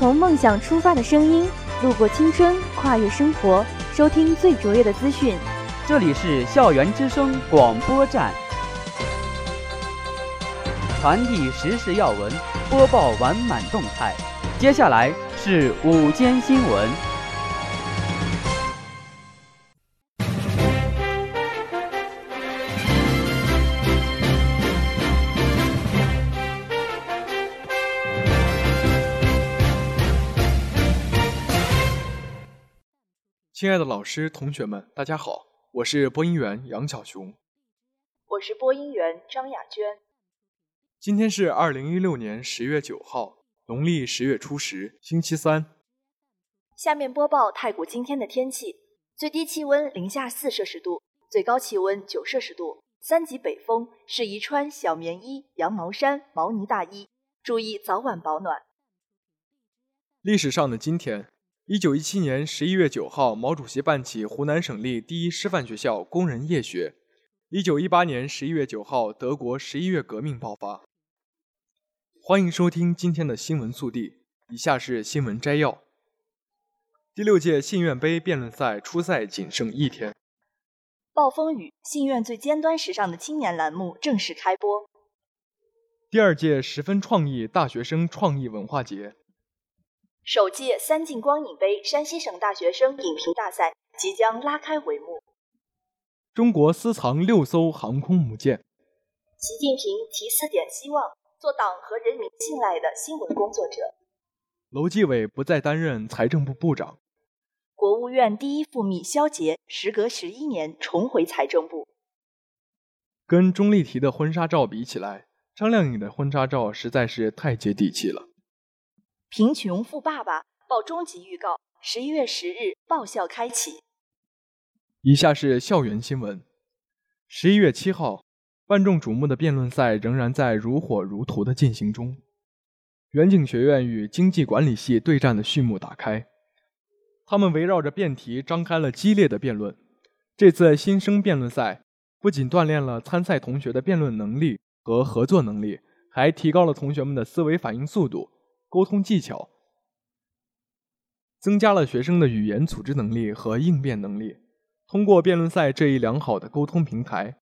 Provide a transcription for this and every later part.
从梦想出发的声音，路过青春，跨越生活，收听最卓越的资讯。这里是校园之声广播站，传递时事要闻，播报完满动态。接下来是午间新闻。亲爱的老师、同学们，大家好，我是播音员杨小熊，我是播音员张雅娟。今天是二零一六年十月九号，农历十月初十，星期三。下面播报太谷今天的天气：最低气温零下四摄氏度，最高气温九摄氏度，三级北风，适宜穿小棉衣、羊毛衫、毛呢大衣，注意早晚保暖。历史上的今天。一九一七年十一月九号，毛主席办起湖南省立第一师范学校工人夜学。一九一八年十一月九号，德国十一月革命爆发。欢迎收听今天的新闻速递，以下是新闻摘要。第六届信愿杯辩论赛初赛仅剩一天。暴风雨，信愿最尖端时尚的青年栏目正式开播。第二届十分创意大学生创意文化节。首届三晋光影杯山西省大学生影评大赛即将拉开帷幕。中国私藏六艘航空母舰。习近平提四点希望，做党和人民信赖的新闻工作者。楼继伟不再担任财政部部长。国务院第一副秘肖捷时隔十一年重回财政部。跟钟丽缇的婚纱照比起来，张靓颖的婚纱照实在是太接地气了。贫穷富爸爸报终极预告，十一月十日爆笑开启。以下是校园新闻。十一月七号，万众瞩目的辩论赛仍然在如火如荼的进行中。远景学院与经济管理系对战的序幕打开，他们围绕着辩题张开了激烈的辩论。这次新生辩论赛不仅锻炼了参赛同学的辩论能力和合作能力，还提高了同学们的思维反应速度。沟通技巧，增加了学生的语言组织能力和应变能力。通过辩论赛这一良好的沟通平台，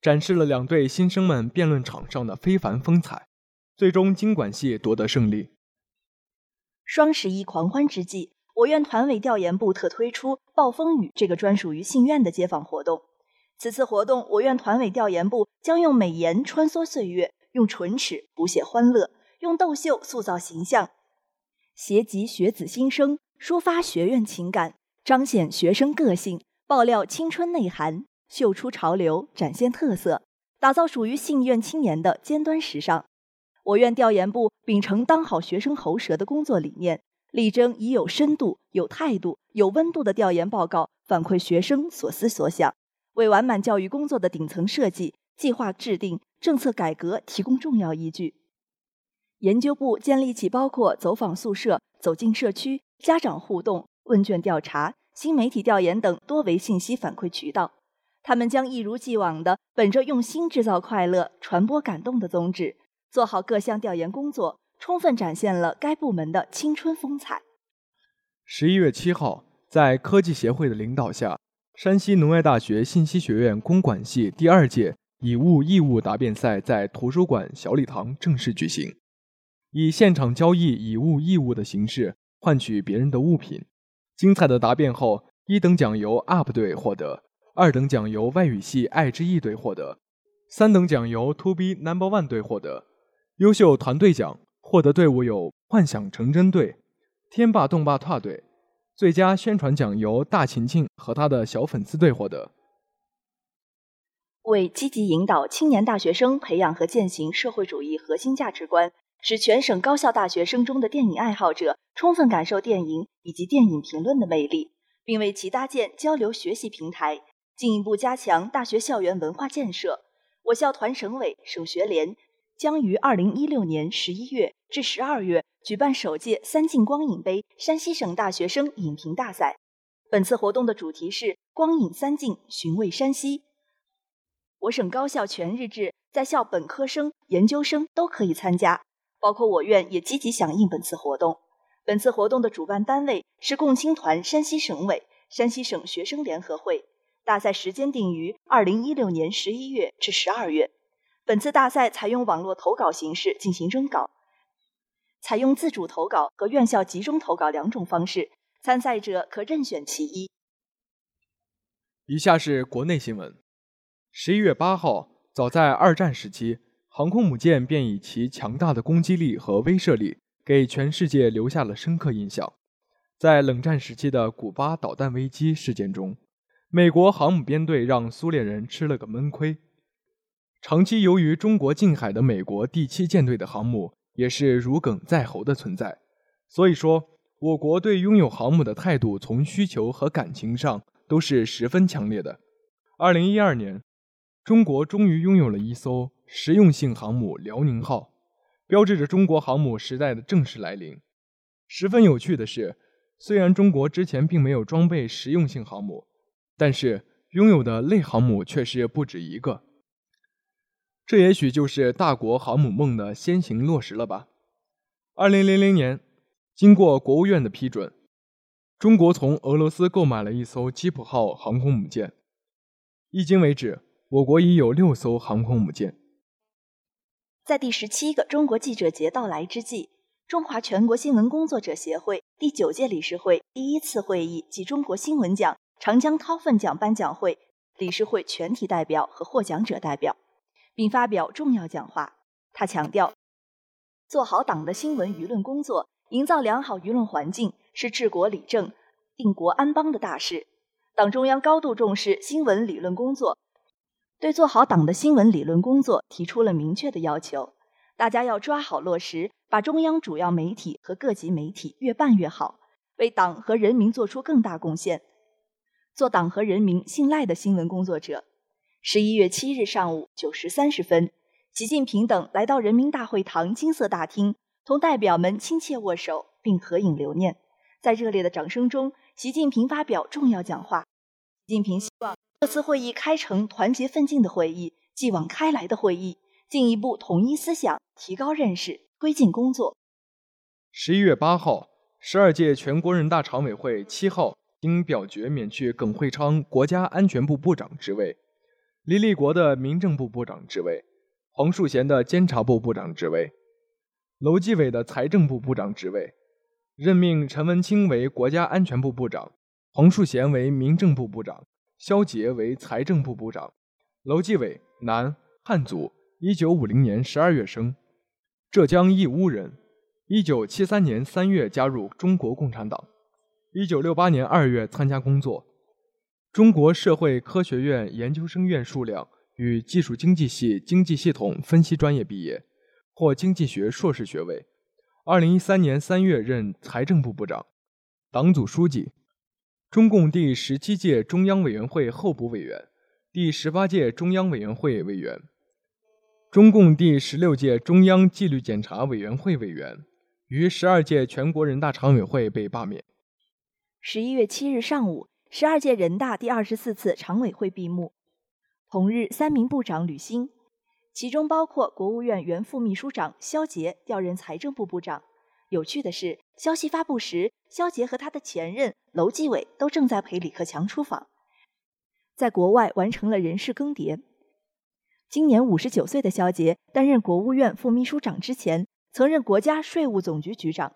展示了两队新生们辩论场上的非凡风采。最终，经管系夺得胜利。双十一狂欢之际，我院团委调研部特推出“暴风雨”这个专属于信院的街访活动。此次活动，我院团委调研部将用美颜穿梭岁月，用唇齿谱写欢乐。用逗秀塑造形象，携集学子心声，抒发学院情感，彰显学生个性，爆料青春内涵，秀出潮流，展现特色，打造属于信院青年的尖端时尚。我院调研部秉承当好学生喉舌的工作理念，力争以有深度、有态度、有温度的调研报告反馈学生所思所想，为完满教育工作的顶层设计、计划制定、政策改革提供重要依据。研究部建立起包括走访宿舍、走进社区、家长互动、问卷调查、新媒体调研等多维信息反馈渠道。他们将一如既往地本着用心制造快乐、传播感动的宗旨，做好各项调研工作，充分展现了该部门的青春风采。十一月七号，在科技协会的领导下，山西农业大学信息学院公管系第二届以物易物答辩赛在图书馆小礼堂正式举行。以现场交易以物易物的形式换取别人的物品，精彩的答辩后，一等奖由 UP 队获得，二等奖由外语系爱之翼队获得，三等奖由 To Be Number One 队获得。优秀团队奖获得队伍有幻想成真队、天霸动霸拓队。最佳宣传奖由大晴晴和他的小粉丝队获得。为积极引导青年大学生培养和践行社会主义核心价值观。使全省高校大学生中的电影爱好者充分感受电影以及电影评论的魅力，并为其搭建交流学习平台，进一步加强大学校园文化建设。我校团省委、省学联将于二零一六年十一月至十二月举办首届三晋光影杯山西省大学生影评大赛。本次活动的主题是“光影三晋，寻味山西”。我省高校全日制在校本科生、研究生都可以参加。包括我院也积极响应本次活动。本次活动的主办单位是共青团山西省委、山西省学生联合会。大赛时间定于二零一六年十一月至十二月。本次大赛采用网络投稿形式进行征稿，采用自主投稿和院校集中投稿两种方式，参赛者可任选其一。以下是国内新闻：十一月八号，早在二战时期，航空母舰便以其强大的攻击力和威慑力，给全世界留下了深刻印象。在冷战时期的古巴导弹危机事件中，美国航母编队让苏联人吃了个闷亏。长期由于中国近海的美国第七舰队的航母也是如鲠在喉的存在，所以说我国对拥有航母的态度从需求和感情上都是十分强烈的。二零一二年，中国终于拥有了一艘实用性航母“辽宁号”，标志着中国航母时代的正式来临。十分有趣的是，虽然中国之前并没有装备实用性航母，但是拥有的类航母却是不止一个。这也许就是大国航母梦的先行落实了吧。二零零零年，经过国务院的批准，中国从俄罗斯购买了一艘基普号航空母舰。迄今为止，我国已有六艘航空母舰。在第十七个中国记者节到来之际，中华全国新闻工作者协会第九届理事会第一次会议暨中国新闻奖长江韬奋奖颁奖会理事会全体代表和获奖者代表。并发表重要讲话。他强调，做好党的新闻舆论工作，营造良好舆论环境，是治国理政、定国安邦的大事。党中央高度重视新闻理论工作，对做好党的新闻理论工作提出了明确的要求。大家要抓好落实，把中央主要媒体和各级媒体越办越好，为党和人民做出更大贡献，做党和人民信赖的新闻工作者。十一月七日上午九时三十分，习近平等来到人民大会堂金色大厅，同代表们亲切握手并合影留念。在热烈的掌声中，习近平发表重要讲话。习近平希望这次会议开成团结奋进的会议，继往开来的会议，进一步统一思想，提高认识，推进工作。十一月八号，十二届全国人大常委会七号经表决免去耿会昌国家安全部部长职位。李立国的民政部部长职位，黄树贤的监察部部长职位，楼继伟的财政部部长职位，任命陈文清为国家安全部部长，黄树贤为民政部部长，肖捷为财政部部长。楼继伟，男，汉族，一九五零年十二月生，浙江义乌人，一九七三年三月加入中国共产党，一九六八年二月参加工作。中国社会科学院研究生院数量与技术经济系经济系统分析专业毕业，获经济学硕士学位。二零一三年三月任财政部部长、党组书记，中共第十七届中央委员会候补委员，第十八届中央委员会委员，中共第十六届中央纪律检查委员会委员，于十二届全国人大常委会被罢免。十一月七日上午。十二届人大第二十四次常委会闭幕。同日，三名部长履新，其中包括国务院原副秘书长肖捷调任财政部部长。有趣的是，消息发布时，肖捷和他的前任楼继伟都正在陪李克强出访，在国外完成了人事更迭。今年五十九岁的肖捷担任国务院副秘书长之前，曾任国家税务总局局长。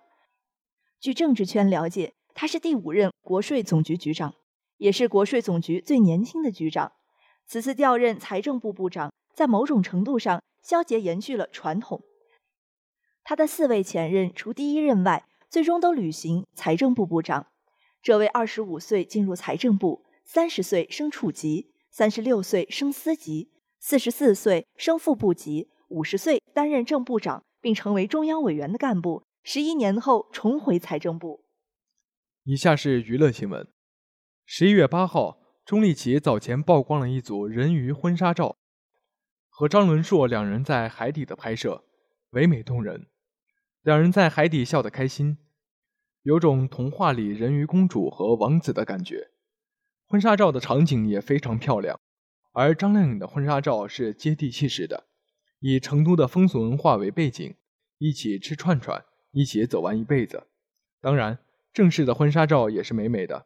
据政治圈了解，他是第五任国税总局局长。也是国税总局最年轻的局长。此次调任财政部部长，在某种程度上，肖捷延续了传统。他的四位前任除第一任外，最终都履行财政部部长。这位二十五岁进入财政部，三十岁升处级，三十六岁升司级，四十四岁升副部级，五十岁担任正部长，并成为中央委员的干部。十一年后重回财政部。以下是娱乐新闻。十一月八号，钟丽缇早前曝光了一组人鱼婚纱照，和张伦硕两人在海底的拍摄，唯美动人。两人在海底笑得开心，有种童话里人鱼公主和王子的感觉。婚纱照的场景也非常漂亮，而张靓颖的婚纱照是接地气式的，以成都的风俗文化为背景，一起吃串串，一起走完一辈子。当然，正式的婚纱照也是美美的。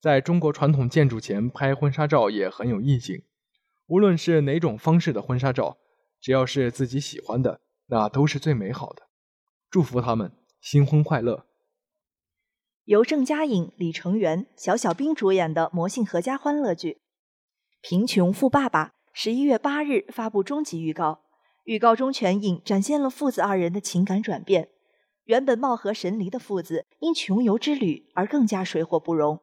在中国传统建筑前拍婚纱照也很有意境。无论是哪种方式的婚纱照，只要是自己喜欢的，那都是最美好的。祝福他们新婚快乐。由郑嘉颖、李成元、小小兵主演的魔性合家欢乐剧《贫穷富爸爸》十一月八日发布终极预告。预告中全影展现了父子二人的情感转变。原本貌合神离的父子，因穷游之旅而更加水火不容，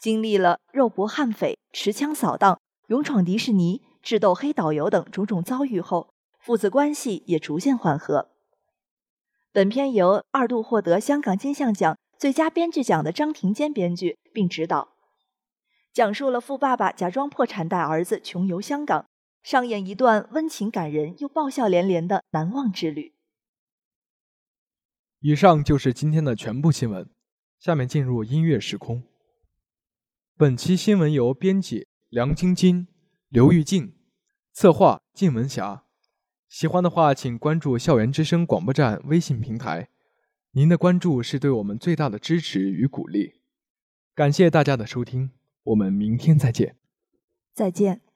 经历了肉搏悍匪、持枪扫荡、勇闯迪士尼。智斗黑导游等种种遭遇后，父子关系也逐渐缓和。本片由二度获得香港金像奖最佳编剧奖的张庭坚编剧并执导，讲述了富爸爸假装破产带儿子穷游香港，上演一段温情感人又爆笑连连的难忘之旅。以上就是今天的全部新闻，下面进入音乐时空。本期新闻由编辑梁晶晶。刘玉静，策划靳文霞。喜欢的话，请关注校园之声广播站微信平台。您的关注是对我们最大的支持与鼓励。感谢大家的收听，我们明天再见。再见。